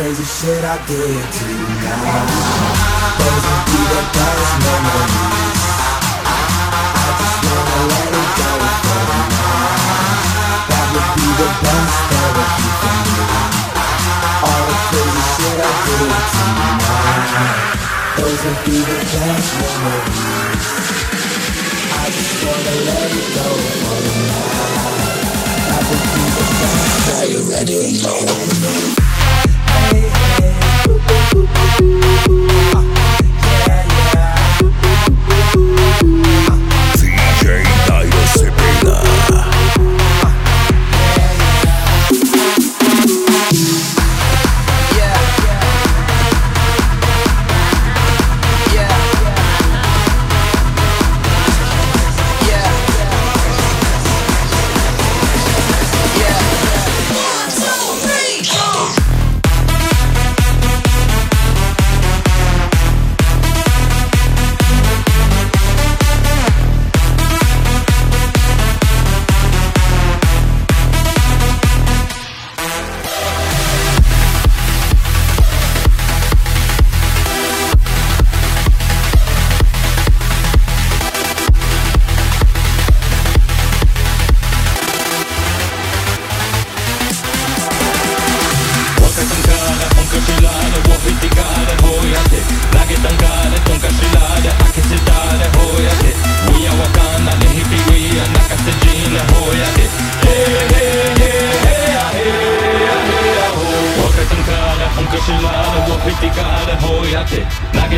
crazy shit I did tonight. Those will be the best memories. I just wanna let it go for tonight. That would be the best therapy for me. All the crazy shit I did tonight. Those will be the best memories. I just wanna let it go for tonight. That would be the best. Are you ready? Hey, hey.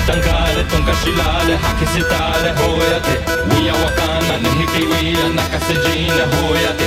تنقال تنقى شلال حكي ستال هويتي ويا وطن نهكي ويا نكسجين هويتي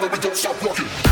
but we don't stop walking.